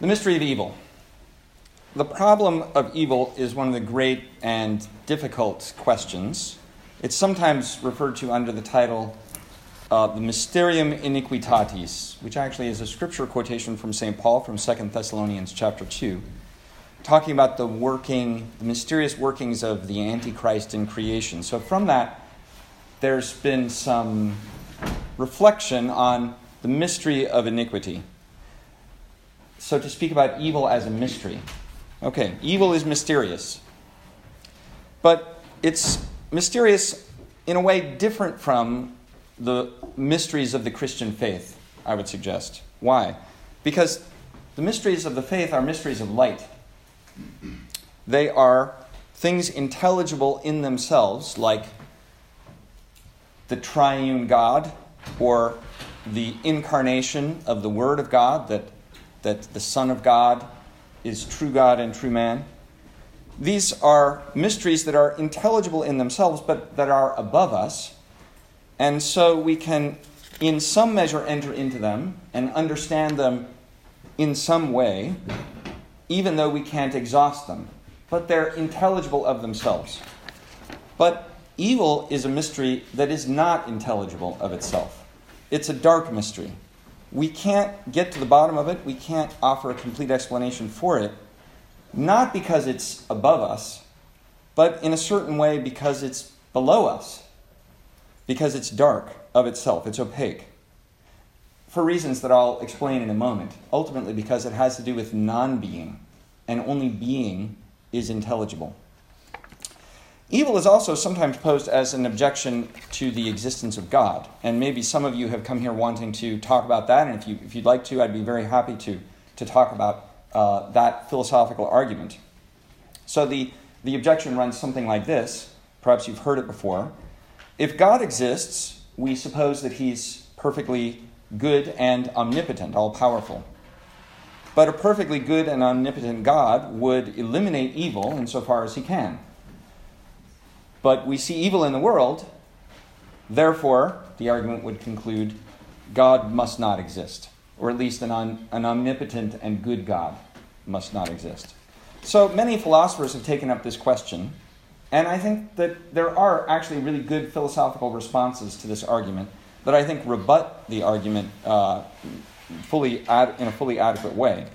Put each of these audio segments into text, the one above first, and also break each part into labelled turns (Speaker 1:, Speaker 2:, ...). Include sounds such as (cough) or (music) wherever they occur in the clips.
Speaker 1: The mystery of evil. The problem of evil is one of the great and difficult questions. It's sometimes referred to under the title uh, the Mysterium Iniquitatis, which actually is a scripture quotation from St. Paul from 2 Thessalonians chapter 2, talking about the working, the mysterious workings of the Antichrist in creation. So from that, there's been some reflection on the mystery of iniquity. So to speak about evil as a mystery. Okay, evil is mysterious. But it's mysterious in a way different from the mysteries of the Christian faith, I would suggest. Why? Because the mysteries of the faith are mysteries of light. They are things intelligible in themselves, like the triune God or the incarnation of the Word of God, that, that the Son of God is true God and true man. These are mysteries that are intelligible in themselves, but that are above us and so we can, in some measure, enter into them and understand them in some way, even though we can't exhaust them. But they're intelligible of themselves. But evil is a mystery that is not intelligible of itself, it's a dark mystery. We can't get to the bottom of it, we can't offer a complete explanation for it, not because it's above us, but in a certain way because it's below us because it's dark of itself, it's opaque. For reasons that I'll explain in a moment. Ultimately, because it has to do with non being, and only being is intelligible. Evil is also sometimes posed as an objection to the existence of God. And maybe some of you have come here wanting to talk about that. And if, you, if you'd like to, I'd be very happy to, to talk about uh, that philosophical argument. So the, the objection runs something like this. Perhaps you've heard it before. If God exists, we suppose that he's perfectly good and omnipotent, all powerful. But a perfectly good and omnipotent God would eliminate evil insofar as he can. But we see evil in the world, therefore, the argument would conclude God must not exist, or at least an, un- an omnipotent and good God must not exist. So many philosophers have taken up this question and I think that there are actually really good philosophical responses to this argument that I think rebut the argument uh, fully ad- in a fully adequate way,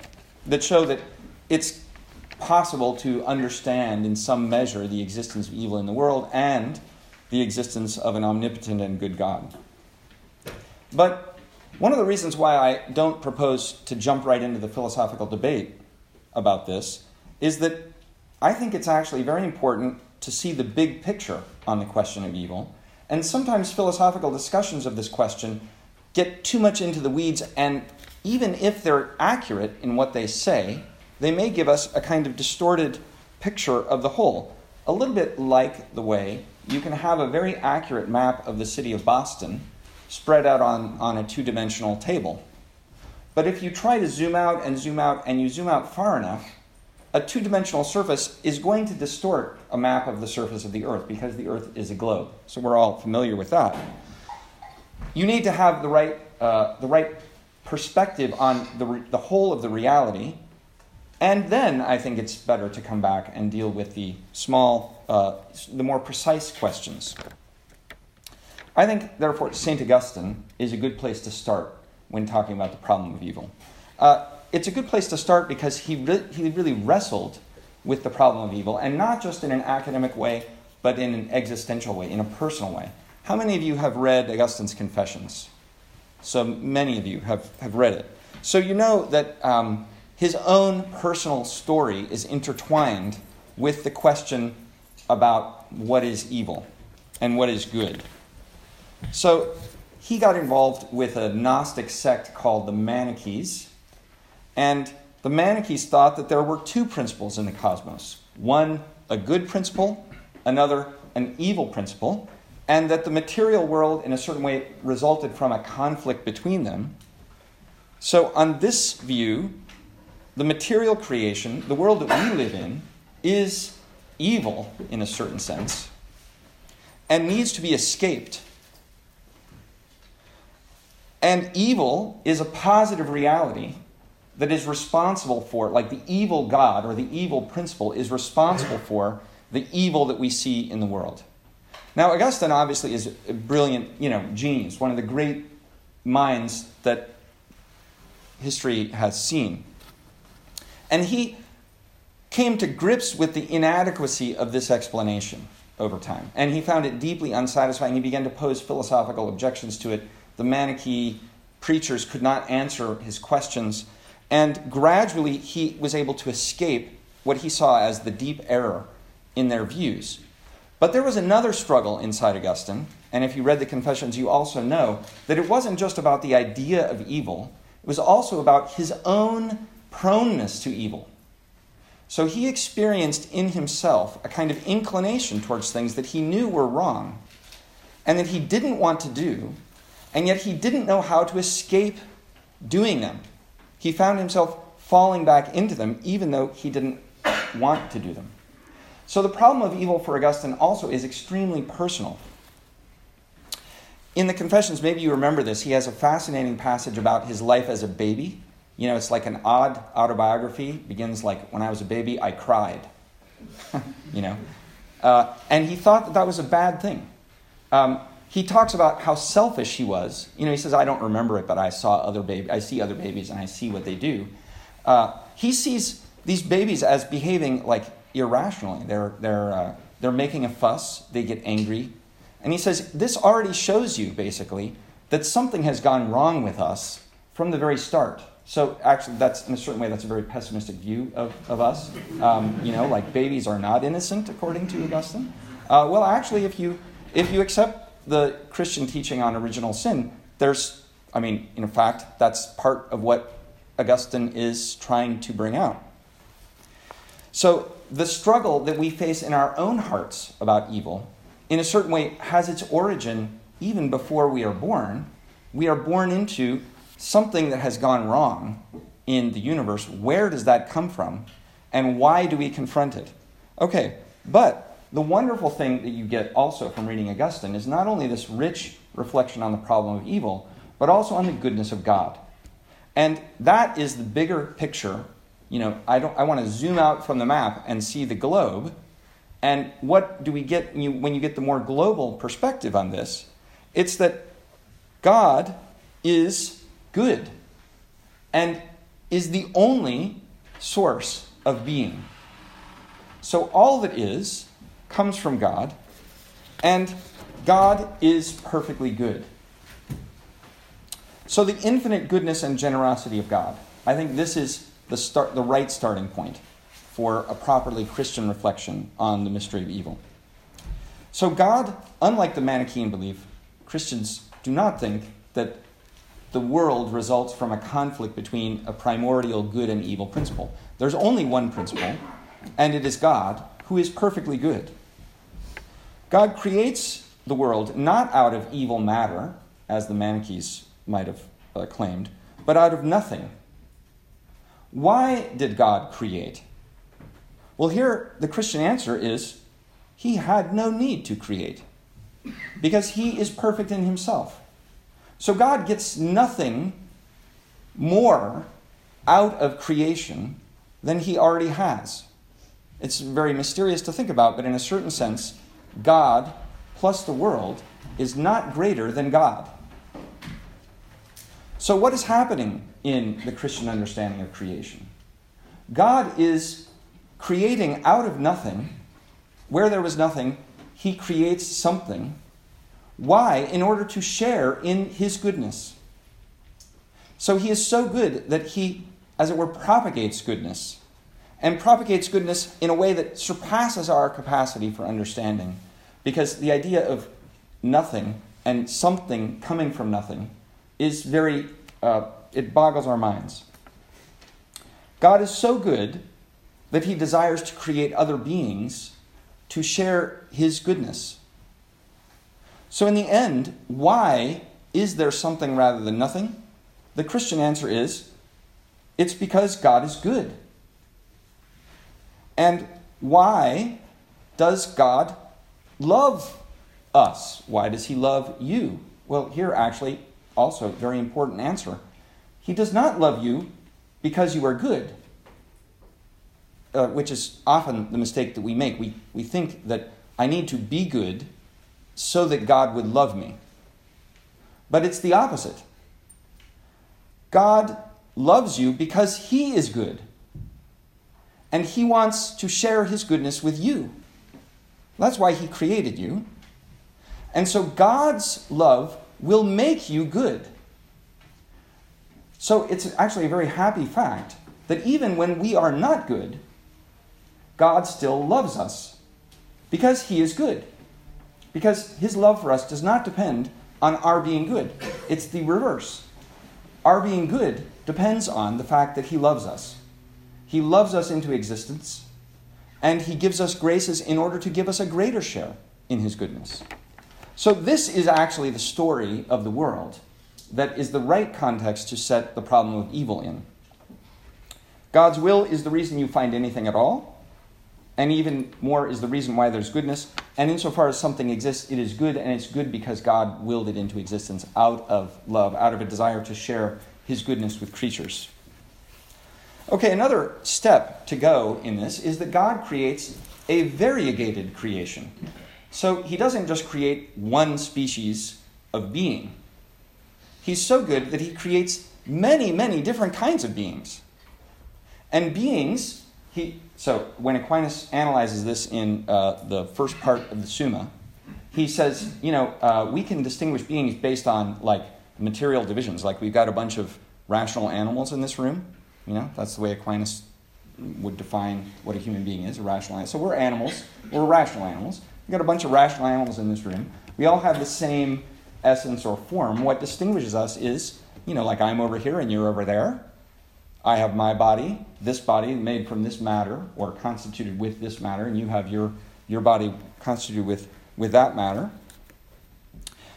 Speaker 1: that show that it's possible to understand in some measure the existence of evil in the world and the existence of an omnipotent and good God. But one of the reasons why I don't propose to jump right into the philosophical debate about this is that I think it's actually very important to see the big picture on the question of evil. And sometimes philosophical discussions of this question get too much into the weeds, and even if they're accurate in what they say, they may give us a kind of distorted picture of the whole. A little bit like the way you can have a very accurate map of the city of Boston spread out on, on a two dimensional table. But if you try to zoom out and zoom out and you zoom out far enough, a two dimensional surface is going to distort a map of the surface of the Earth because the Earth is a globe. So we're all familiar with that. You need to have the right, uh, the right perspective on the, re- the whole of the reality. And then I think it's better to come back and deal with the small, uh, the more precise questions. I think, therefore, St. Augustine is a good place to start when talking about the problem of evil. Uh, it's a good place to start because he, re- he really wrestled with the problem of evil, and not just in an academic way, but in an existential way, in a personal way. How many of you have read Augustine's Confessions? So many of you have, have read it. So you know that um, his own personal story is intertwined with the question about what is evil and what is good. So he got involved with a Gnostic sect called the Manichees and the Manichees thought that there were two principles in the cosmos one, a good principle, another, an evil principle, and that the material world, in a certain way, resulted from a conflict between them. So, on this view, the material creation, the world that we live in, is evil in a certain sense and needs to be escaped. And evil is a positive reality that is responsible for, like the evil God or the evil principle is responsible for the evil that we see in the world. Now, Augustine obviously is a brilliant, you know, genius, one of the great minds that history has seen. And he came to grips with the inadequacy of this explanation over time. And he found it deeply unsatisfying. He began to pose philosophical objections to it. The Manichae preachers could not answer his questions. And gradually, he was able to escape what he saw as the deep error in their views. But there was another struggle inside Augustine, and if you read the Confessions, you also know that it wasn't just about the idea of evil, it was also about his own proneness to evil. So he experienced in himself a kind of inclination towards things that he knew were wrong and that he didn't want to do, and yet he didn't know how to escape doing them. He found himself falling back into them even though he didn't want to do them. So the problem of evil for Augustine also is extremely personal. In the Confessions, maybe you remember this, he has a fascinating passage about his life as a baby. You know, it's like an odd autobiography. It begins like, when I was a baby, I cried. (laughs) you know? Uh, and he thought that that was a bad thing. Um, he talks about how selfish he was. You know, he says, I don't remember it, but I saw other baby, I see other babies and I see what they do. Uh, he sees these babies as behaving like irrationally. They're, they're, uh, they're making a fuss, they get angry. And he says, This already shows you, basically, that something has gone wrong with us from the very start. So, actually, that's in a certain way, that's a very pessimistic view of, of us. Um, you know, like babies are not innocent, according to Augustine. Uh, well, actually, if you, if you accept the Christian teaching on original sin, there's, I mean, in fact, that's part of what Augustine is trying to bring out. So, the struggle that we face in our own hearts about evil, in a certain way, has its origin even before we are born. We are born into something that has gone wrong in the universe. Where does that come from? And why do we confront it? Okay, but the wonderful thing that you get also from reading Augustine is not only this rich reflection on the problem of evil, but also on the goodness of God. And that is the bigger picture you know, I, don't, I want to zoom out from the map and see the globe. And what do we get when you, when you get the more global perspective on this? It's that God is good and is the only source of being. So all that is comes from God, and God is perfectly good. So the infinite goodness and generosity of God, I think this is the, start, the right starting point for a properly Christian reflection on the mystery of evil. So, God, unlike the Manichaean belief, Christians do not think that the world results from a conflict between a primordial good and evil principle. There's only one principle, and it is God, who is perfectly good. God creates the world not out of evil matter, as the Manichaeans might have uh, claimed, but out of nothing, why did God create? Well, here the Christian answer is He had no need to create because He is perfect in Himself. So God gets nothing more out of creation than He already has. It's very mysterious to think about, but in a certain sense, God plus the world is not greater than God. So, what is happening in the Christian understanding of creation? God is creating out of nothing, where there was nothing, He creates something. Why? In order to share in His goodness. So, He is so good that He, as it were, propagates goodness, and propagates goodness in a way that surpasses our capacity for understanding. Because the idea of nothing and something coming from nothing is very, uh, it boggles our minds. God is so good that he desires to create other beings to share his goodness. So, in the end, why is there something rather than nothing? The Christian answer is it's because God is good. And why does God love us? Why does he love you? Well, here actually also very important answer. He does not love you because you are good, uh, which is often the mistake that we make. We, we think that I need to be good so that God would love me. But it's the opposite. God loves you because He is good. And He wants to share His goodness with you. That's why He created you. And so God's love will make you good. So it's actually a very happy fact that even when we are not good, God still loves us because He is good. Because His love for us does not depend on our being good, it's the reverse. Our being good depends on the fact that He loves us. He loves us into existence, and He gives us graces in order to give us a greater share in His goodness. So, this is actually the story of the world that is the right context to set the problem of evil in. God's will is the reason you find anything at all, and even more is the reason why there's goodness. And insofar as something exists, it is good, and it's good because God willed it into existence out of love, out of a desire to share his goodness with creatures. Okay, another step to go in this is that God creates a variegated creation. So he doesn't just create one species of being. He's so good that he creates many, many different kinds of beings. And beings, he, so when Aquinas analyzes this in uh, the first part of the Summa, he says, you know, uh, we can distinguish beings based on like material divisions. Like we've got a bunch of rational animals in this room. You know, that's the way Aquinas would define what a human being is, a rational animal. So we're animals, we're rational animals. We've got a bunch of rational animals in this room. We all have the same essence or form. What distinguishes us is, you know, like I'm over here and you're over there. I have my body, this body made from this matter or constituted with this matter, and you have your, your body constituted with, with that matter.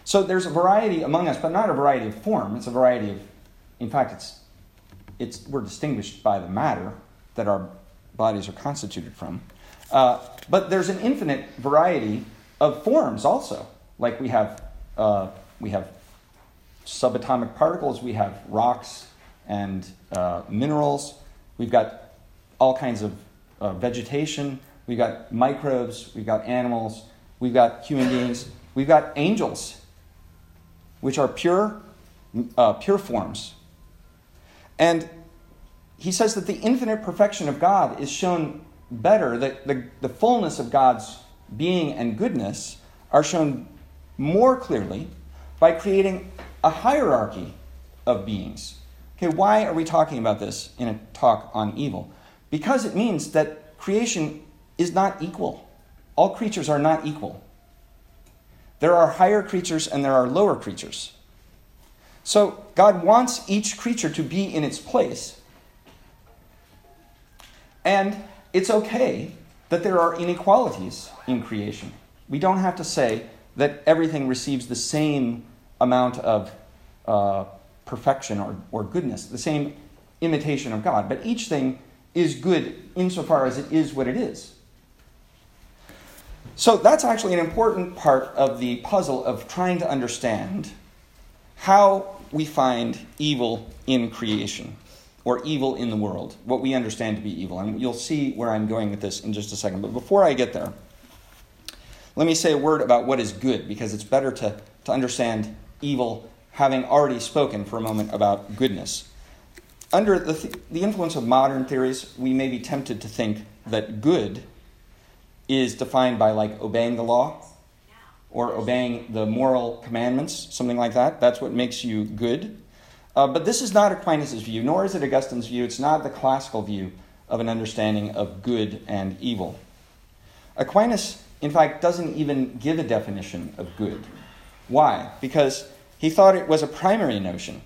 Speaker 1: So there's a variety among us, but not a variety of form. It's a variety of, in fact, it's, it's, we're distinguished by the matter that our bodies are constituted from. Uh, but there's an infinite variety of forms also. Like we have, uh, we have subatomic particles, we have rocks and uh, minerals, we've got all kinds of uh, vegetation, we've got microbes, we've got animals, we've got human beings, we've got angels, which are pure, uh, pure forms. And he says that the infinite perfection of God is shown better, that the, the fullness of God's being and goodness are shown more clearly by creating a hierarchy of beings. Okay, why are we talking about this in a talk on evil? Because it means that creation is not equal. All creatures are not equal. There are higher creatures and there are lower creatures. So God wants each creature to be in its place. And it's okay that there are inequalities in creation. We don't have to say that everything receives the same amount of uh, perfection or, or goodness, the same imitation of God. But each thing is good insofar as it is what it is. So that's actually an important part of the puzzle of trying to understand how we find evil in creation or evil in the world, what we understand to be evil. And you'll see where I'm going with this in just a second. But before I get there, let me say a word about what is good, because it's better to, to understand evil having already spoken for a moment about goodness. Under the, th- the influence of modern theories, we may be tempted to think that good is defined by like obeying the law or obeying the moral commandments, something like that. That's what makes you good. Uh, but this is not Aquinas' view, nor is it Augustine's view. It's not the classical view of an understanding of good and evil. Aquinas, in fact, doesn't even give a definition of good. Why? Because he thought it was a primary notion.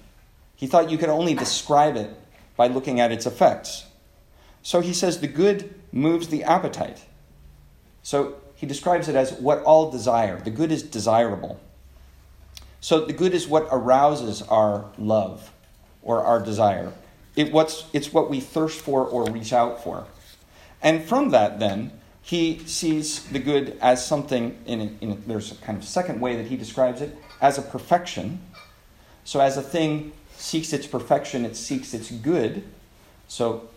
Speaker 1: He thought you could only describe it by looking at its effects. So he says the good moves the appetite. So he describes it as what all desire. The good is desirable. So the good is what arouses our love or our desire. It what's, it's what we thirst for or reach out for. And from that, then, he sees the good as something, in, in there's a kind of second way that he describes it, as a perfection. So as a thing seeks its perfection, it seeks its good. So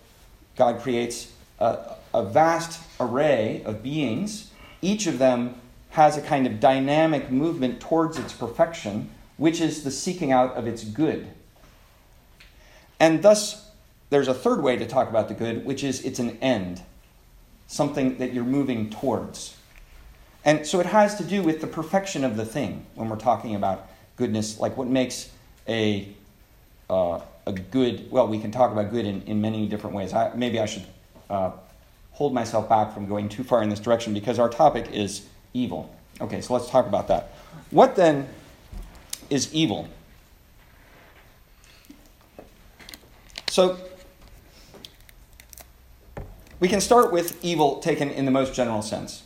Speaker 1: God creates a, a vast array of beings. Each of them has a kind of dynamic movement towards its perfection, which is the seeking out of its good. And thus, there's a third way to talk about the good, which is it's an end, something that you're moving towards. And so it has to do with the perfection of the thing when we're talking about goodness, like what makes a, uh, a good, well, we can talk about good in, in many different ways. I, maybe I should uh, hold myself back from going too far in this direction because our topic is evil. Okay, so let's talk about that. What then is evil? So, we can start with evil taken in the most general sense.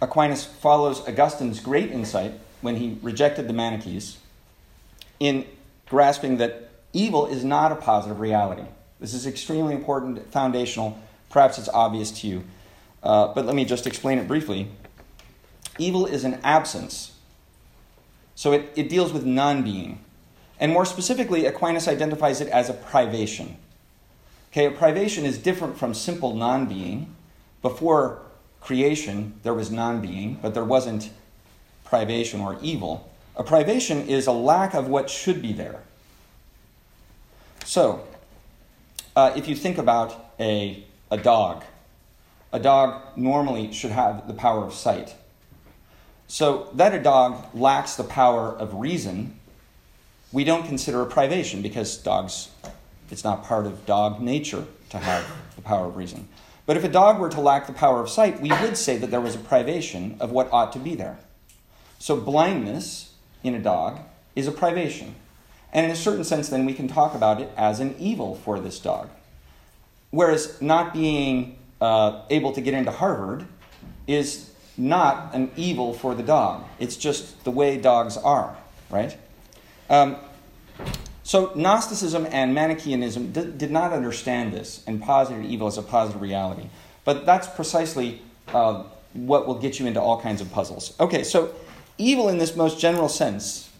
Speaker 1: Aquinas follows Augustine's great insight when he rejected the Manichees in grasping that evil is not a positive reality. This is extremely important, foundational. Perhaps it's obvious to you, uh, but let me just explain it briefly. Evil is an absence, so it, it deals with non being. And more specifically, Aquinas identifies it as a privation. Okay, a privation is different from simple non being. Before creation, there was non being, but there wasn't privation or evil. A privation is a lack of what should be there. So, uh, if you think about a, a dog, a dog normally should have the power of sight. So, that a dog lacks the power of reason, we don't consider a privation because dogs, it's not part of dog nature to have the power of reason. But if a dog were to lack the power of sight, we would say that there was a privation of what ought to be there. So, blindness in a dog is a privation. And in a certain sense, then we can talk about it as an evil for this dog. Whereas not being uh, able to get into Harvard is not an evil for the dog. It's just the way dogs are, right? Um, so Gnosticism and Manichaeanism d- did not understand this and posited evil as a positive reality. But that's precisely uh, what will get you into all kinds of puzzles. Okay, so evil in this most general sense,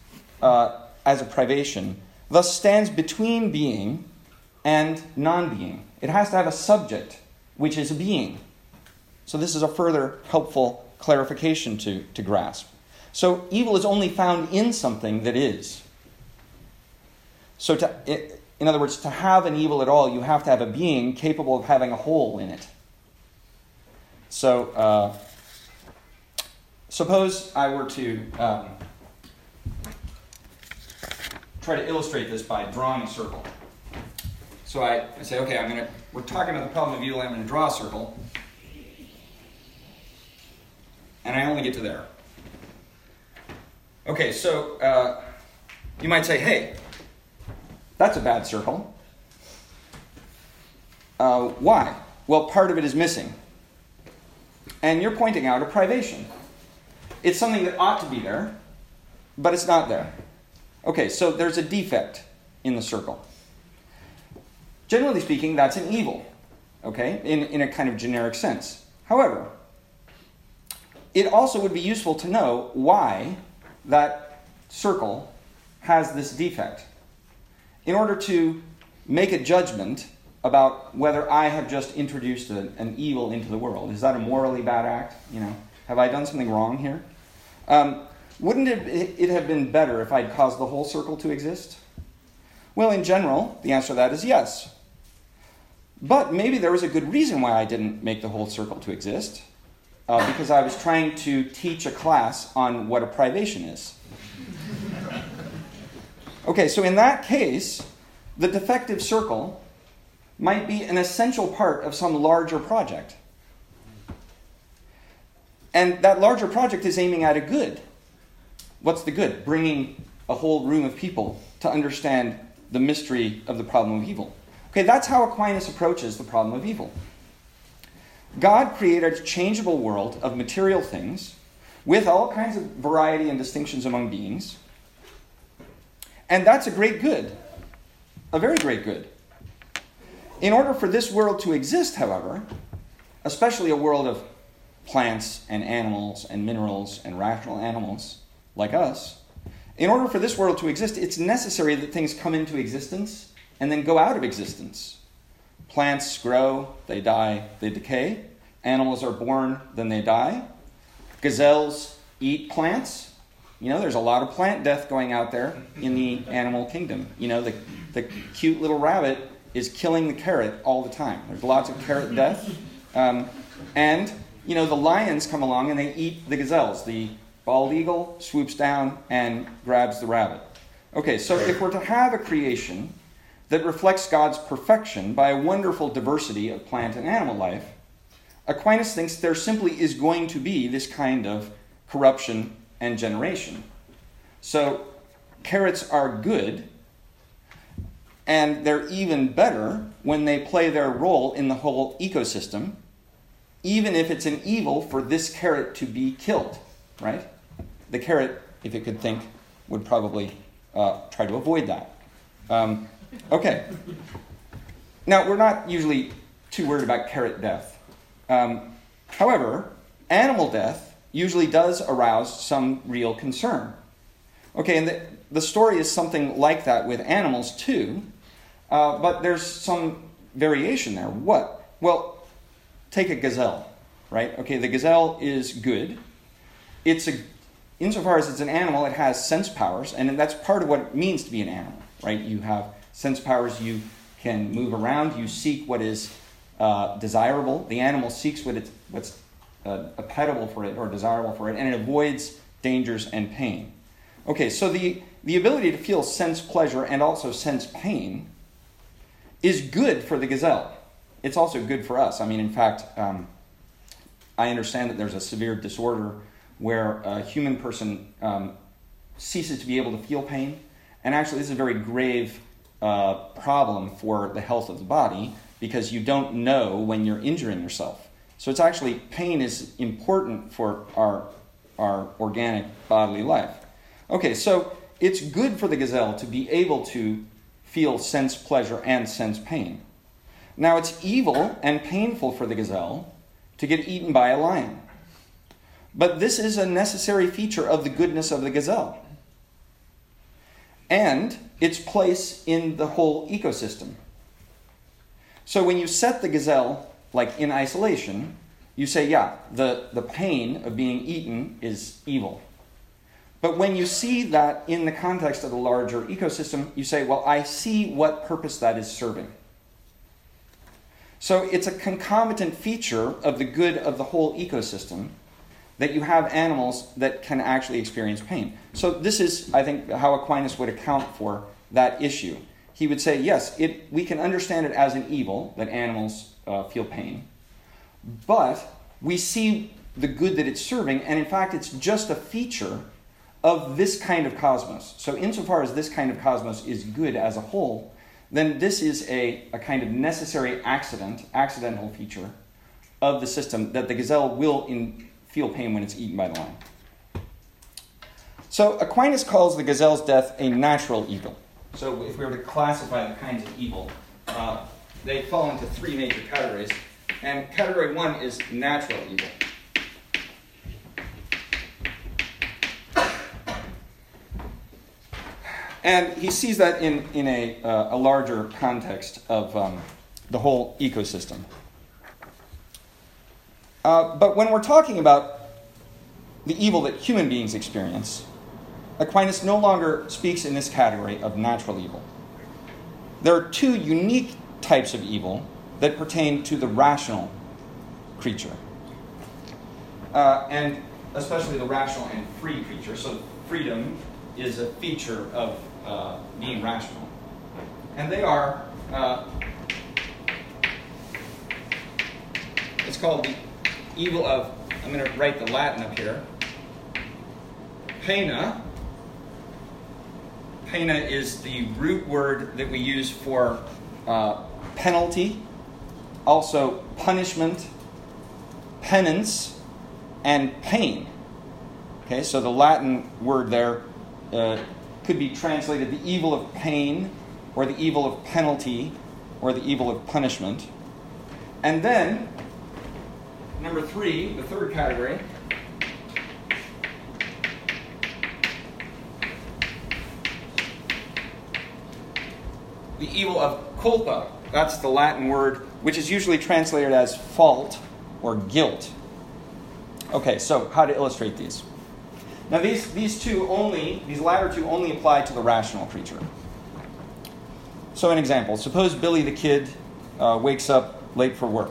Speaker 1: uh, as a privation, thus stands between being and non being. It has to have a subject, which is a being. So, this is a further helpful clarification to, to grasp. So, evil is only found in something that is. So, to, in other words, to have an evil at all, you have to have a being capable of having a hole in it. So, uh, suppose I were to um, try to illustrate this by drawing a circle. So I, I say, okay, I'm gonna. We're talking about the problem of evil. I'm to draw a circle, and I only get to there. Okay, so uh, you might say, hey, that's a bad circle. Uh, why? Well, part of it is missing. And you're pointing out a privation. It's something that ought to be there, but it's not there. Okay, so there's a defect in the circle. Generally speaking, that's an evil, okay, in, in a kind of generic sense. However, it also would be useful to know why that circle has this defect in order to make a judgment about whether I have just introduced a, an evil into the world. Is that a morally bad act? You know, have I done something wrong here? Um, wouldn't it, it have been better if I'd caused the whole circle to exist? Well, in general, the answer to that is yes. But maybe there was a good reason why I didn't make the whole circle to exist, uh, because I was trying to teach a class on what a privation is. Okay, so in that case, the defective circle might be an essential part of some larger project. And that larger project is aiming at a good. What's the good? Bringing a whole room of people to understand the mystery of the problem of evil. Okay, that's how Aquinas approaches the problem of evil. God created a changeable world of material things with all kinds of variety and distinctions among beings. And that's a great good, a very great good. In order for this world to exist, however, especially a world of plants and animals and minerals and rational animals like us, in order for this world to exist, it's necessary that things come into existence and then go out of existence. Plants grow, they die, they decay. Animals are born, then they die. Gazelles eat plants. You know, there's a lot of plant death going out there in the animal kingdom. You know, the, the cute little rabbit is killing the carrot all the time. There's lots of carrot death. Um, and, you know, the lions come along and they eat the gazelles. The bald eagle swoops down and grabs the rabbit. Okay, so if we're to have a creation that reflects God's perfection by a wonderful diversity of plant and animal life, Aquinas thinks there simply is going to be this kind of corruption and generation. So, carrots are good, and they're even better when they play their role in the whole ecosystem, even if it's an evil for this carrot to be killed, right? The carrot, if it could think, would probably uh, try to avoid that. Um, okay. Now, we're not usually too worried about carrot death. Um, however, animal death usually does arouse some real concern. Okay, and the, the story is something like that with animals too, uh, but there's some variation there. What? Well, take a gazelle, right? Okay, the gazelle is good. It's a, insofar as it's an animal, it has sense powers, and that's part of what it means to be an animal, right? You have sense powers, you can move around, you seek what is uh, desirable. The animal seeks what it's, what's uh, appetible for it or desirable for it, and it avoids dangers and pain. Okay, so the, the ability to feel sense pleasure and also sense pain is good for the gazelle. It's also good for us. I mean, in fact, um, I understand that there's a severe disorder where a human person um, ceases to be able to feel pain. And actually, this is a very grave uh, problem for the health of the body because you don't know when you're injuring yourself. So it's actually, pain is important for our, our organic bodily life. Okay, so it's good for the gazelle to be able to feel sense pleasure and sense pain. Now, it's evil and painful for the gazelle to get eaten by a lion. But this is a necessary feature of the goodness of the gazelle and its place in the whole ecosystem. So when you set the gazelle like in isolation, you say, yeah, the, the pain of being eaten is evil. But when you see that in the context of the larger ecosystem, you say, well, I see what purpose that is serving. So it's a concomitant feature of the good of the whole ecosystem that you have animals that can actually experience pain. So this is, I think, how Aquinas would account for that issue. He would say, yes, it, we can understand it as an evil that animals uh, feel pain, but we see the good that it's serving, and in fact, it's just a feature of this kind of cosmos. So, insofar as this kind of cosmos is good as a whole, then this is a, a kind of necessary accident, accidental feature of the system that the gazelle will in, feel pain when it's eaten by the lion. So, Aquinas calls the gazelle's death a natural evil. So, if we were to classify the kinds of evil, uh, they fall into three major categories. And category one is natural evil. And he sees that in, in a, uh, a larger context of um, the whole ecosystem. Uh, but when we're talking about the evil that human beings experience, Aquinas no longer speaks in this category of natural evil. There are two unique types of evil that pertain to the rational creature, uh, and especially the rational and free creature. So, freedom is a feature of uh, being rational. And they are, uh, it's called the evil of, I'm going to write the Latin up here, poena. Poena is the root word that we use for uh, penalty, also punishment, penance, and pain. Okay, so the Latin word there uh, could be translated the evil of pain, or the evil of penalty, or the evil of punishment. And then, number three, the third category, the evil of culpa. That's the Latin word, which is usually translated as fault or guilt. Okay, so how to illustrate these? Now, these, these two only, these latter two only apply to the rational creature. So, an example suppose Billy the kid uh, wakes up late for work.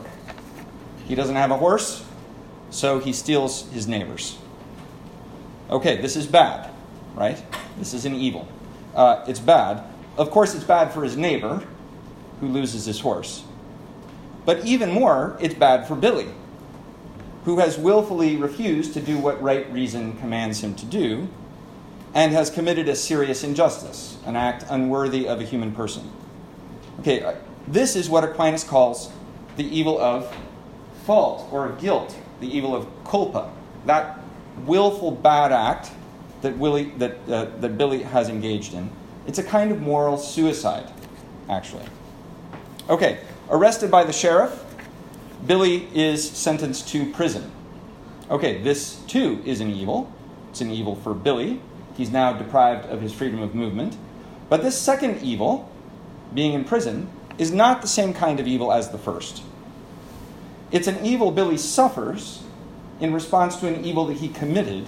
Speaker 1: He doesn't have a horse, so he steals his neighbor's. Okay, this is bad, right? This is an evil. Uh, it's bad. Of course, it's bad for his neighbor who loses his horse. But even more, it's bad for Billy, who has willfully refused to do what right reason commands him to do and has committed a serious injustice, an act unworthy of a human person. Okay, uh, this is what Aquinas calls the evil of fault or guilt, the evil of culpa. That willful bad act that, Willie, that, uh, that Billy has engaged in. It's a kind of moral suicide, actually. Okay, arrested by the sheriff, Billy is sentenced to prison. Okay, this too is an evil. It's an evil for Billy. He's now deprived of his freedom of movement. But this second evil, being in prison, is not the same kind of evil as the first. It's an evil Billy suffers in response to an evil that he committed,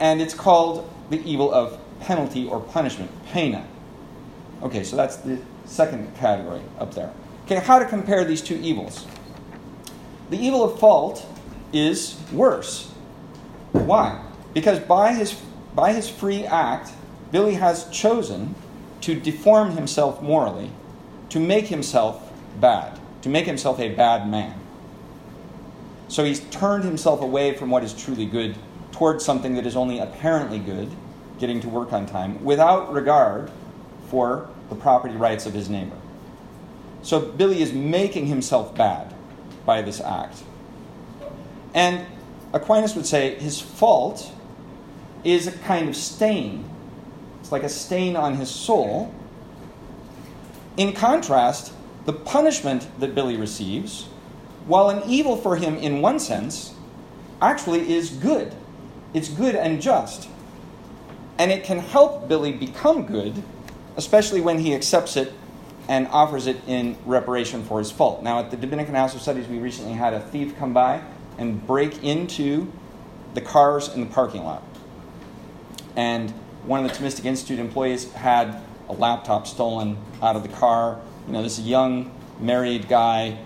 Speaker 1: and it's called the evil of penalty or punishment, poena. Okay, so that's the second category up there. Okay, how to compare these two evils? The evil of fault is worse. Why? Because by his, by his free act, Billy has chosen to deform himself morally, to make himself bad, to make himself a bad man. So he's turned himself away from what is truly good towards something that is only apparently good, getting to work on time, without regard for the property rights of his neighbor. So Billy is making himself bad by this act. And Aquinas would say his fault is a kind of stain. It's like a stain on his soul. In contrast, the punishment that Billy receives while an evil for him in one sense, actually is good. It's good and just. And it can help Billy become good, especially when he accepts it and offers it in reparation for his fault. Now, at the Dominican House of Studies, we recently had a thief come by and break into the cars in the parking lot. And one of the Thomistic Institute employees had a laptop stolen out of the car. You know, this young married guy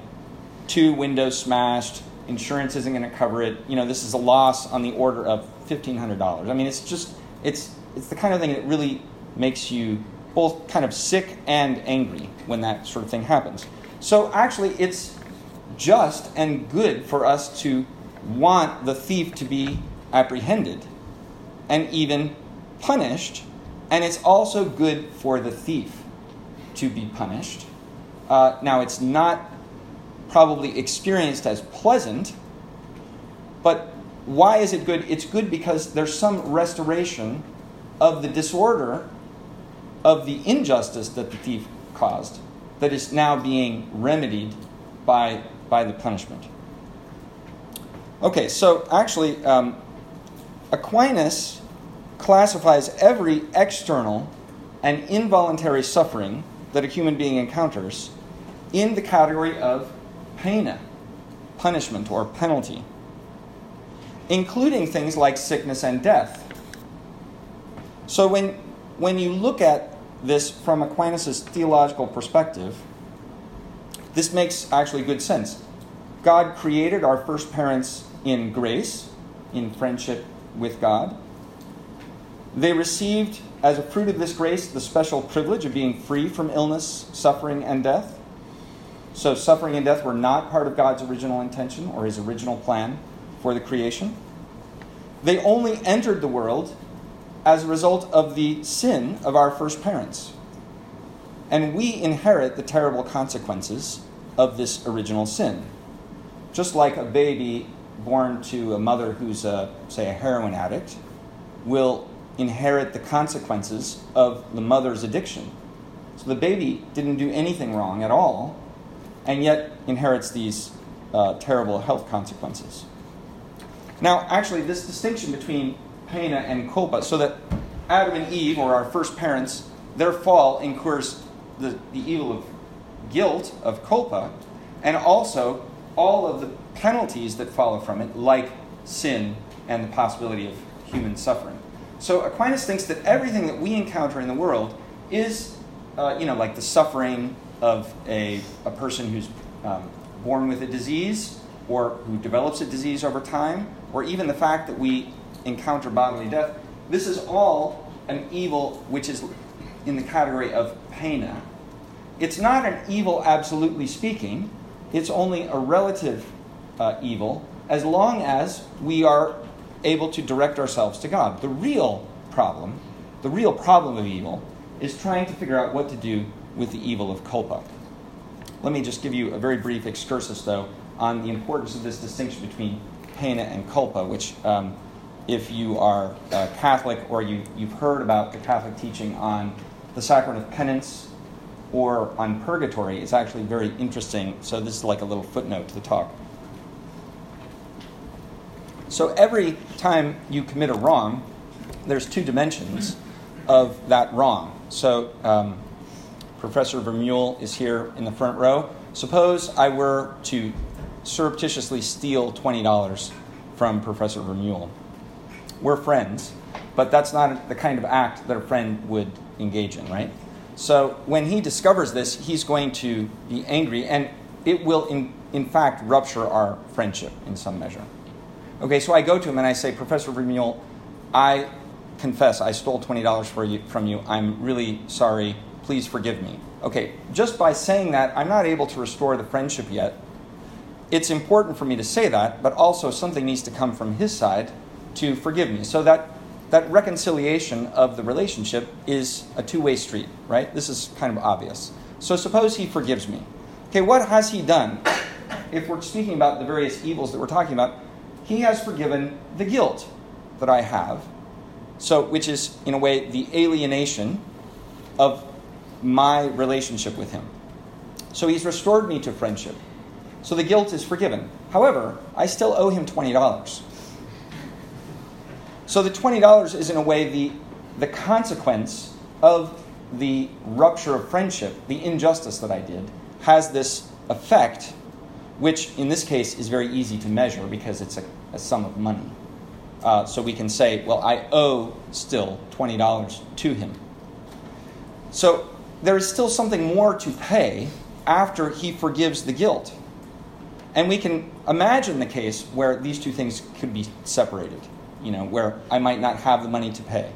Speaker 1: two windows smashed, insurance isn't going to cover it. You know, this is a loss on the order of $1,500. I mean, it's just, it's, it's the kind of thing that really makes you both kind of sick and angry when that sort of thing happens. So actually, it's just and good for us to want the thief to be apprehended and even punished. And it's also good for the thief to be punished. Uh, now, it's not probably experienced as pleasant. But why is it good? It's good because there's some restoration of the disorder of the injustice that the thief caused that is now being remedied by, by the punishment. Okay, so actually, um, Aquinas classifies every external and involuntary suffering that a human being encounters in the category of poena, punishment or penalty, including things like sickness and death. So when, when you look at this from Aquinas' theological perspective, this makes actually good sense. God created our first parents in grace, in friendship with God. They received, as a fruit of this grace, the special privilege of being free from illness, suffering, and death. So, suffering and death were not part of God's original intention or his original plan for the creation. They only entered the world as a result of the sin of our first parents. And we inherit the terrible consequences of this original sin. Just like a baby born to a mother who's, a, say, a heroin addict will inherit the consequences of the mother's addiction. So the baby didn't do anything wrong at all, and yet inherits these uh, terrible health consequences. Now, actually, this distinction between poena and culpa, so that Adam and Eve, or our first parents, their fall incurs the, the evil of guilt, of culpa, and also all of the penalties that follow from it, like sin and the possibility of human suffering. So Aquinas thinks that everything that we encounter in the world is, uh, you know, like the suffering of a, a person who's um, born with a disease or who develops a disease over time, or even the fact that we encounter bodily death. This is all an evil which is in the category of poena. It's not an evil, absolutely speaking, it's only a relative uh, evil as long as we are able to direct ourselves to God. The real problem, the real problem of evil, is trying to figure out what to do with the evil of culpa. Let me just give you a very brief excursus, though, on the importance of this distinction between poena and culpa, which, um, if you are uh, Catholic or you, you've heard about the Catholic teaching on the sacrament of penance or on purgatory, is actually very interesting. So, this is like a little footnote to the talk. So every time you commit a wrong, there's two dimensions of that wrong. So um, Professor Vermeule is here in the front row. Suppose I were to surreptitiously steal $20 from Professor Vermeule. We're friends, but that's not the kind of act that a friend would engage in, right? So when he discovers this, he's going to be angry, and it will, in, in fact, rupture our friendship in some measure. Okay, so I go to him and I say, Professor Vermeule, I confess I stole $20 you, from you. I'm really sorry. Please forgive me. Okay, just by saying that, I'm not able to restore the friendship yet. It's important for me to say that, but also something needs to come from his side to forgive me. So that that reconciliation of the relationship is a two-way street, right? This is kind of obvious. So suppose he forgives me. Okay, what has he done? If we're speaking about the various evils that we're talking about, he has forgiven the guilt that I have. So, which is, in a way, the alienation of my relationship with him. So, he's restored me to friendship. So, the guilt is forgiven. However, I still owe him $20. So, the $20 is, in a way, the, the consequence of the rupture of friendship, the injustice that I did, has this effect, which in this case is very easy to measure because it's a a sum of money. Uh, so we can say, well, I owe still $20 to him. So there is still something more to pay after he forgives the guilt. And we can imagine the case where these two things could be separated, you know, where I might not have the money to pay.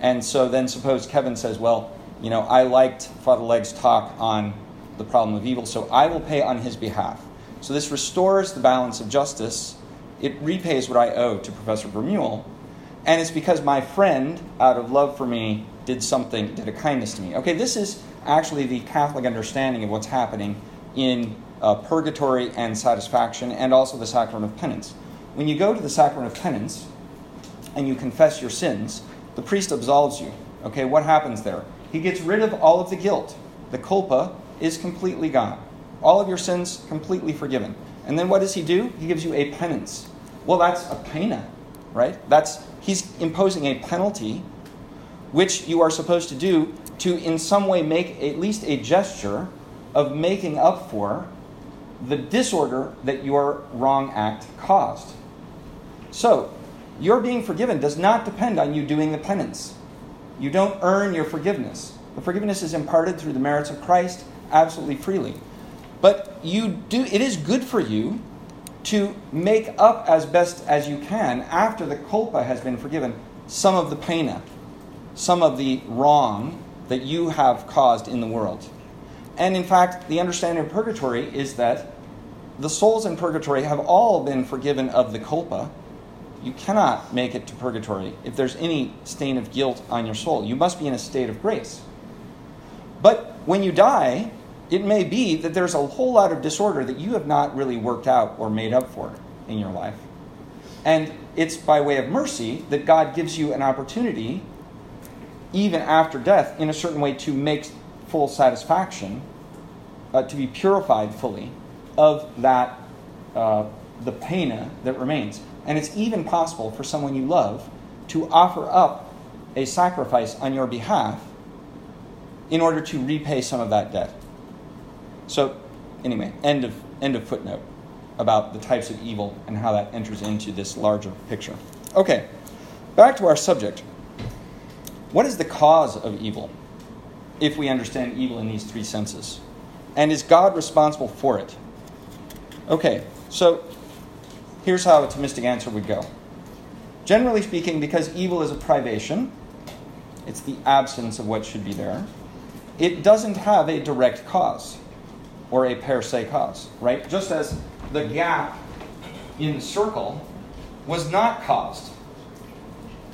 Speaker 1: And so then suppose Kevin says, well, you know, I liked Father Legge's talk on the problem of evil, so I will pay on his behalf. So this restores the balance of justice it repays what I owe to Professor Vermeule, and it's because my friend, out of love for me, did something, did a kindness to me. Okay, this is actually the Catholic understanding of what's happening in uh, purgatory and satisfaction, and also the sacrament of penance. When you go to the sacrament of penance and you confess your sins, the priest absolves you. Okay, what happens there? He gets rid of all of the guilt. The culpa is completely gone. All of your sins completely forgiven. And then what does he do? He gives you a penance. Well, that's a poena, right? That's he's imposing a penalty which you are supposed to do to in some way make at least a gesture of making up for the disorder that your wrong act caused. So, your being forgiven does not depend on you doing the penance. You don't earn your forgiveness. The forgiveness is imparted through the merits of Christ absolutely freely. But you do it is good for you to make up as best as you can after the culpa has been forgiven some of the poena, some of the wrong that you have caused in the world. And in fact, the understanding of purgatory is that the souls in purgatory have all been forgiven of the culpa. You cannot make it to purgatory if there's any stain of guilt on your soul. You must be in a state of grace. But when you die, it may be that there's a whole lot of disorder that you have not really worked out or made up for in your life. And it's by way of mercy that God gives you an opportunity, even after death, in a certain way to make full satisfaction, uh, to be purified fully of that, uh, the poena that remains. And it's even possible for someone you love to offer up a sacrifice on your behalf in order to repay some of that debt. So, anyway, end of, end of footnote about the types of evil and how that enters into this larger picture. Okay, back to our subject. What is the cause of evil if we understand evil in these three senses? And is God responsible for it? Okay, so here's how a Thomistic answer would go. Generally speaking, because evil is a privation, it's the absence of what should be there, it doesn't have a direct cause or a per se cause, right? Just as the gap in the circle was not caused.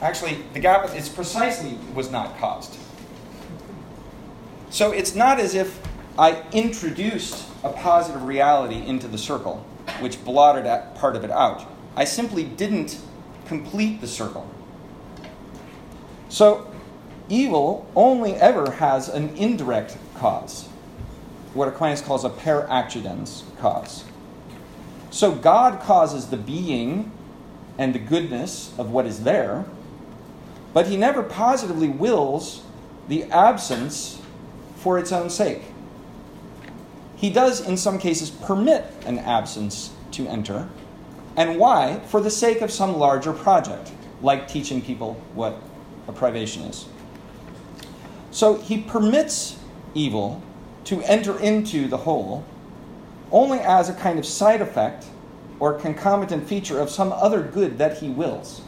Speaker 1: Actually, the gap it's precisely was not caused. So it's not as if I introduced a positive reality into the circle, which blotted that part of it out. I simply didn't complete the circle. So evil only ever has an indirect cause, what Aquinas calls a per accidens cause. So God causes the being and the goodness of what is there, but he never positively wills the absence for its own sake. He does, in some cases, permit an absence to enter. And why? For the sake of some larger project, like teaching people what a privation is. So he permits evil to enter into the whole only as a kind of side effect or concomitant feature of some other good that he wills.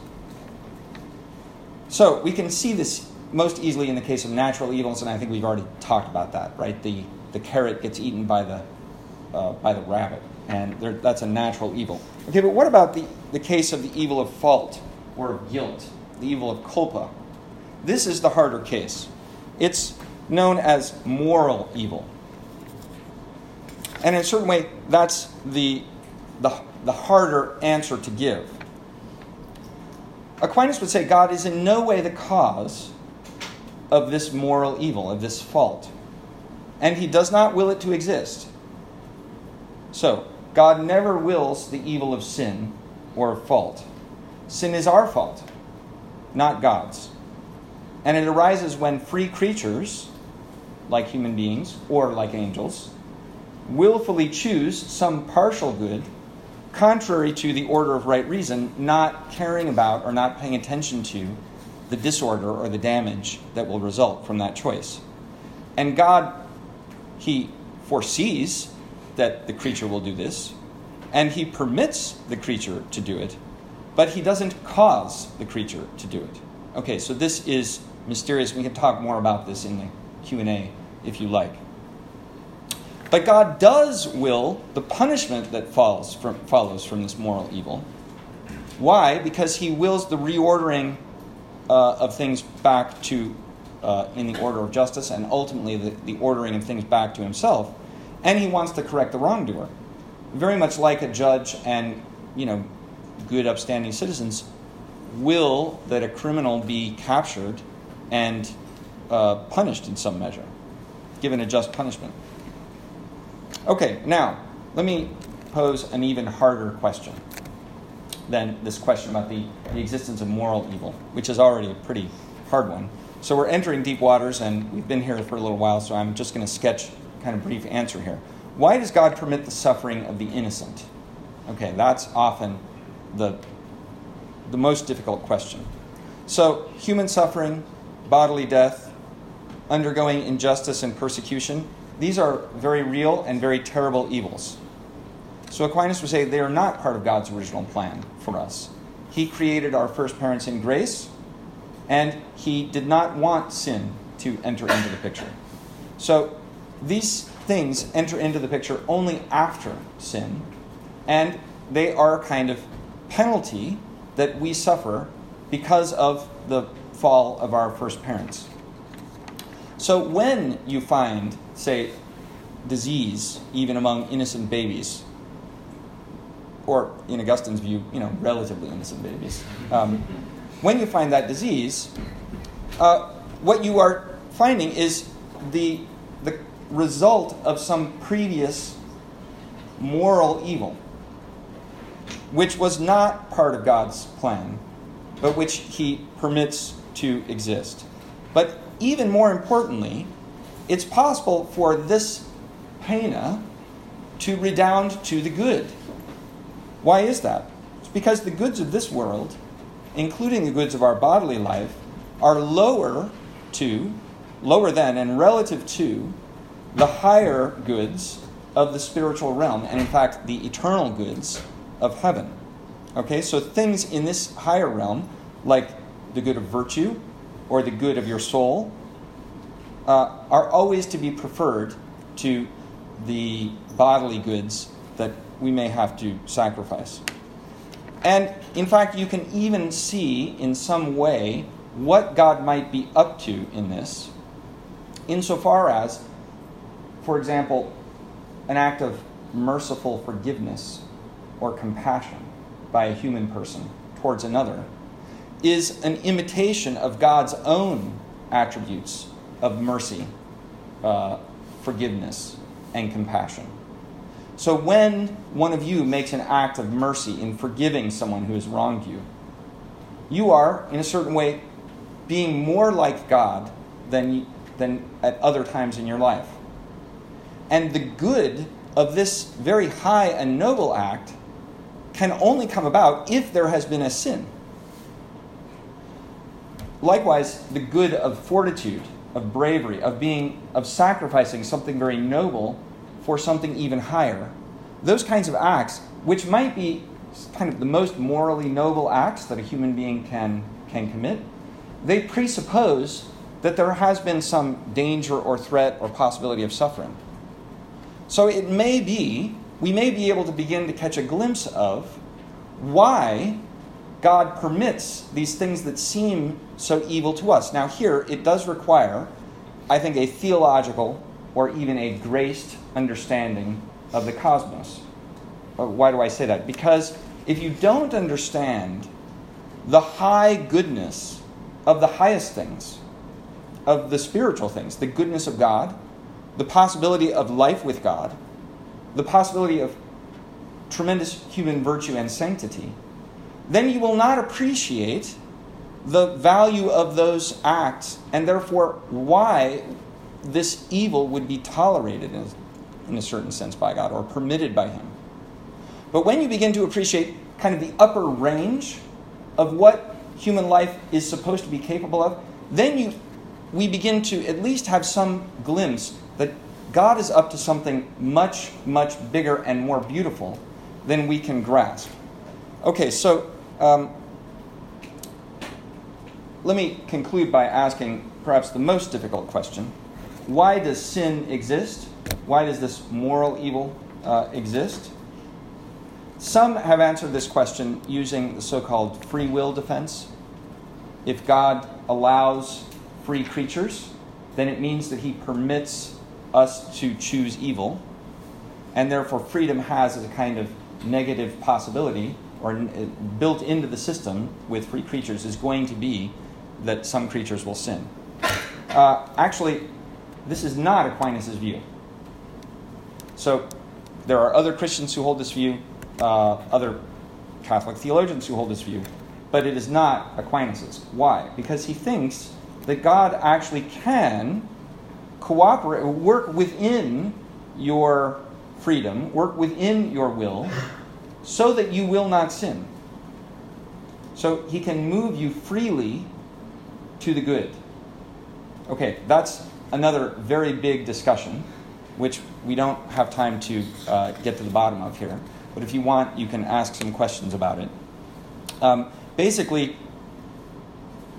Speaker 1: So we can see this most easily in the case of natural evils, and I think we've already talked about that, right? The, the carrot gets eaten by the, uh, by the rabbit, and that's a natural evil. Okay, but what about the, the case of the evil of fault or of guilt, the evil of culpa? This is the harder case. It's known as moral evil. And in a certain way, that's the, the, the harder answer to give. Aquinas would say God is in no way the cause of this moral evil, of this fault. And he does not will it to exist. So, God never wills the evil of sin or of fault. Sin is our fault, not God's. And it arises when free creatures, like human beings or like angels, willfully choose some partial good contrary to the order of right reason, not caring about or not paying attention to the disorder or the damage that will result from that choice. And God, He foresees that the creature will do this, and He permits the creature to do it, but He doesn't cause the creature to do it. Okay, so this is mysterious. We can talk more about this in the Q&A if you like. But God does will the punishment that falls from, follows from this moral evil. Why? Because he wills the reordering uh, of things back to uh, in the order of justice and ultimately the, the ordering of things back to himself. And he wants to correct the wrongdoer. Very much like a judge and, you know, good upstanding citizens will that a criminal be captured and uh, punished in some measure, given a just punishment. Okay, now, let me pose an even harder question than this question about the, the existence of moral evil, which is already a pretty hard one. So we're entering deep waters, and we've been here for a little while, so I'm just going to sketch kind of brief answer here. Why does God permit the suffering of the innocent? Okay, that's often the, the most difficult question. So, human suffering, bodily death, undergoing injustice and persecution, these are very real and very terrible evils. So Aquinas would say they are not part of God's original plan for us. He created our first parents in grace, and he did not want sin to enter into the picture. So these things enter into the picture only after sin, and they are a kind of penalty that we suffer because of the fall of our first parents. So when you find, say, disease, even among innocent babies, or in Augustine's view, you know, relatively innocent babies, um, when you find that disease, uh, what you are finding is the, the result of some previous moral evil, which was not part of God's plan, but which He permits to exist. But even more importantly, it's possible for this poena to redound to the good. Why is that? It's because the goods of this world, including the goods of our bodily life, are lower to, lower than, and relative to the higher goods of the spiritual realm, and in fact, the eternal goods of heaven. Okay, so things in this higher realm, like the good of virtue or the good of your soul, uh, are always to be preferred to the bodily goods that we may have to sacrifice. And in fact, you can even see in some way what God might be up to in this, insofar as, for example, an act of merciful forgiveness or compassion by a human person towards another is an imitation of God's own attributes of mercy, uh, forgiveness, and compassion. So when one of you makes an act of mercy in forgiving someone who has wronged you, you are, in a certain way, being more like God than, than at other times in your life. And the good of this very high and noble act can only come about if there has been a sin. Likewise, the good of fortitude, of bravery, of being of sacrificing something very noble for something even higher. Those kinds of acts, which might be kind of the most morally noble acts that a human being can, can commit, they presuppose that there has been some danger or threat or possibility of suffering. So it may be, we may be able to begin to catch a glimpse of why God permits these things that seem so evil to us. Now, here, it does require, I think, a theological or even a graced understanding of the cosmos. Uh, why do I say that? Because if you don't understand the high goodness of the highest things, of the spiritual things, the goodness of God, the possibility of life with God, the possibility of tremendous human virtue and sanctity, then you will not appreciate the value of those acts and therefore why this evil would be tolerated in, in a certain sense by God or permitted by Him. But when you begin to appreciate kind of the upper range of what human life is supposed to be capable of, then you, we begin to at least have some glimpse that God is up to something much, much bigger and more beautiful than we can grasp. Okay, so um, let me conclude by asking perhaps the most difficult question why does sin exist? Why does this moral evil uh, exist? Some have answered this question using the so called free will defense. If God allows free creatures, then it means that he permits us to choose evil, and therefore freedom has a kind of negative possibility or built into the system with free creatures is going to be that some creatures will sin. Uh, actually, this is not Aquinas' view. So there are other Christians who hold this view, uh, other Catholic theologians who hold this view, but it is not Aquinas'. Why? Because he thinks that God actually can cooperate, work within your freedom, work within your will, so that you will not sin. So he can move you freely to the good. Okay, that's another very big discussion, which we don't have time to uh, get to the bottom of here. But if you want, you can ask some questions about it. Um, basically,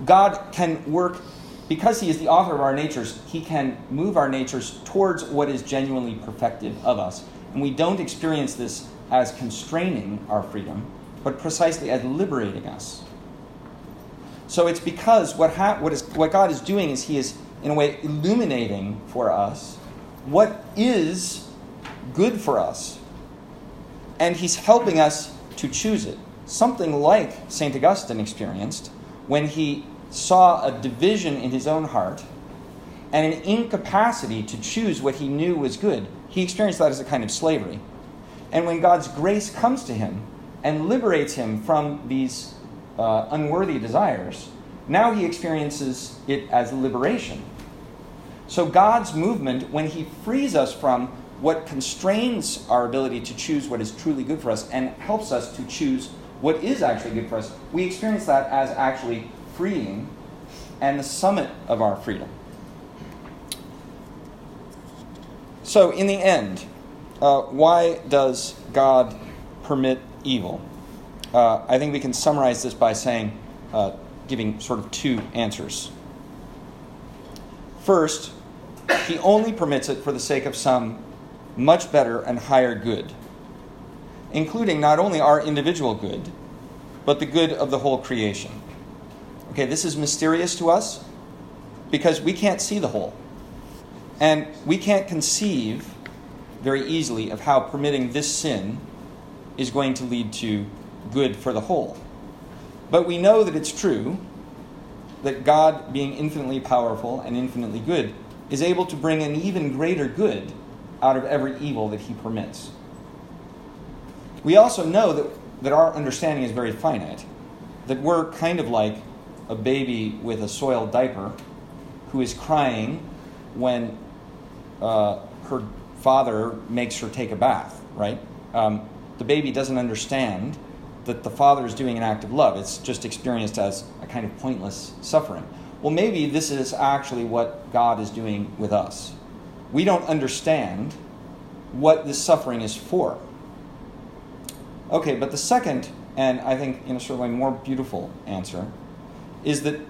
Speaker 1: God can work, because He is the author of our natures, He can move our natures towards what is genuinely perfective of us. And we don't experience this as constraining our freedom, but precisely as liberating us. So it's because what, ha- what, is, what God is doing is He is in a way, illuminating for us what is good for us. And he's helping us to choose it. Something like St. Augustine experienced when he saw a division in his own heart and an incapacity to choose what he knew was good. He experienced that as a kind of slavery. And when God's grace comes to him and liberates him from these uh, unworthy desires, now he experiences it as liberation. So, God's movement, when He frees us from what constrains our ability to choose what is truly good for us and helps us to choose what is actually good for us, we experience that as actually freeing and the summit of our freedom. So, in the end, uh, why does God permit evil? Uh, I think we can summarize this by saying, uh, giving sort of two answers. First, he only permits it for the sake of some much better and higher good, including not only our individual good, but the good of the whole creation. Okay, this is mysterious to us because we can't see the whole. And we can't conceive very easily of how permitting this sin is going to lead to good for the whole. But we know that it's true that God, being infinitely powerful and infinitely good, is able to bring an even greater good out of every evil that he permits. We also know that, that our understanding is very finite, that we're kind of like a baby with a soiled diaper who is crying when uh, her father makes her take a bath, right? Um, the baby doesn't understand that the father is doing an act of love. It's just experienced as a kind of pointless suffering. Well, maybe this is actually what God is doing with us. We don't understand what this suffering is for. Okay, but the second, and I think in a certain way more beautiful answer, is that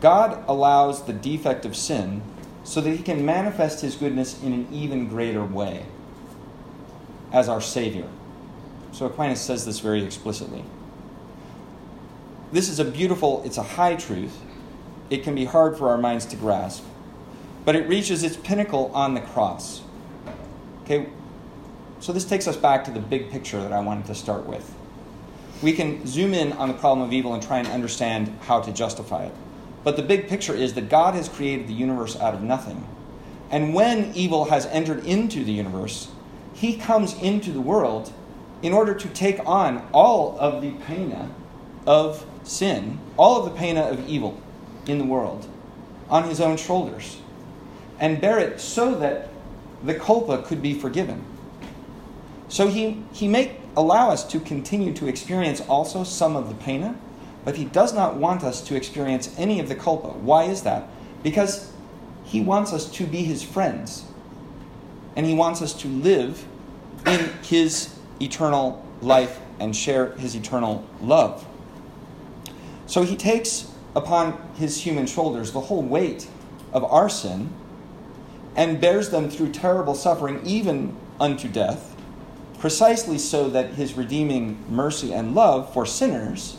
Speaker 1: God allows the defect of sin so that he can manifest his goodness in an even greater way as our Savior. So Aquinas says this very explicitly. This is a beautiful, it's a high truth. It can be hard for our minds to grasp, but it reaches its pinnacle on the cross. Okay, so this takes us back to the big picture that I wanted to start with. We can zoom in on the problem of evil and try and understand how to justify it. But the big picture is that God has created the universe out of nothing. And when evil has entered into the universe, he comes into the world in order to take on all of the poena of sin, all of the poena of evil in the world on his own shoulders and bear it so that the culpa could be forgiven. So he, he may allow us to continue to experience also some of the poena, but he does not want us to experience any of the culpa. Why is that? Because he wants us to be his friends, and he wants us to live in his eternal life and share his eternal love. So he takes upon his human shoulders the whole weight of our sin and bears them through terrible suffering, even unto death, precisely so that his redeeming mercy and love for sinners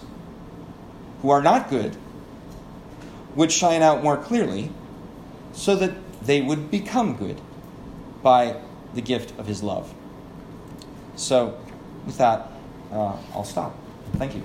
Speaker 1: who are not good would shine out more clearly so that they would become good by the gift of his love. So, with that, uh, I'll stop. Thank you.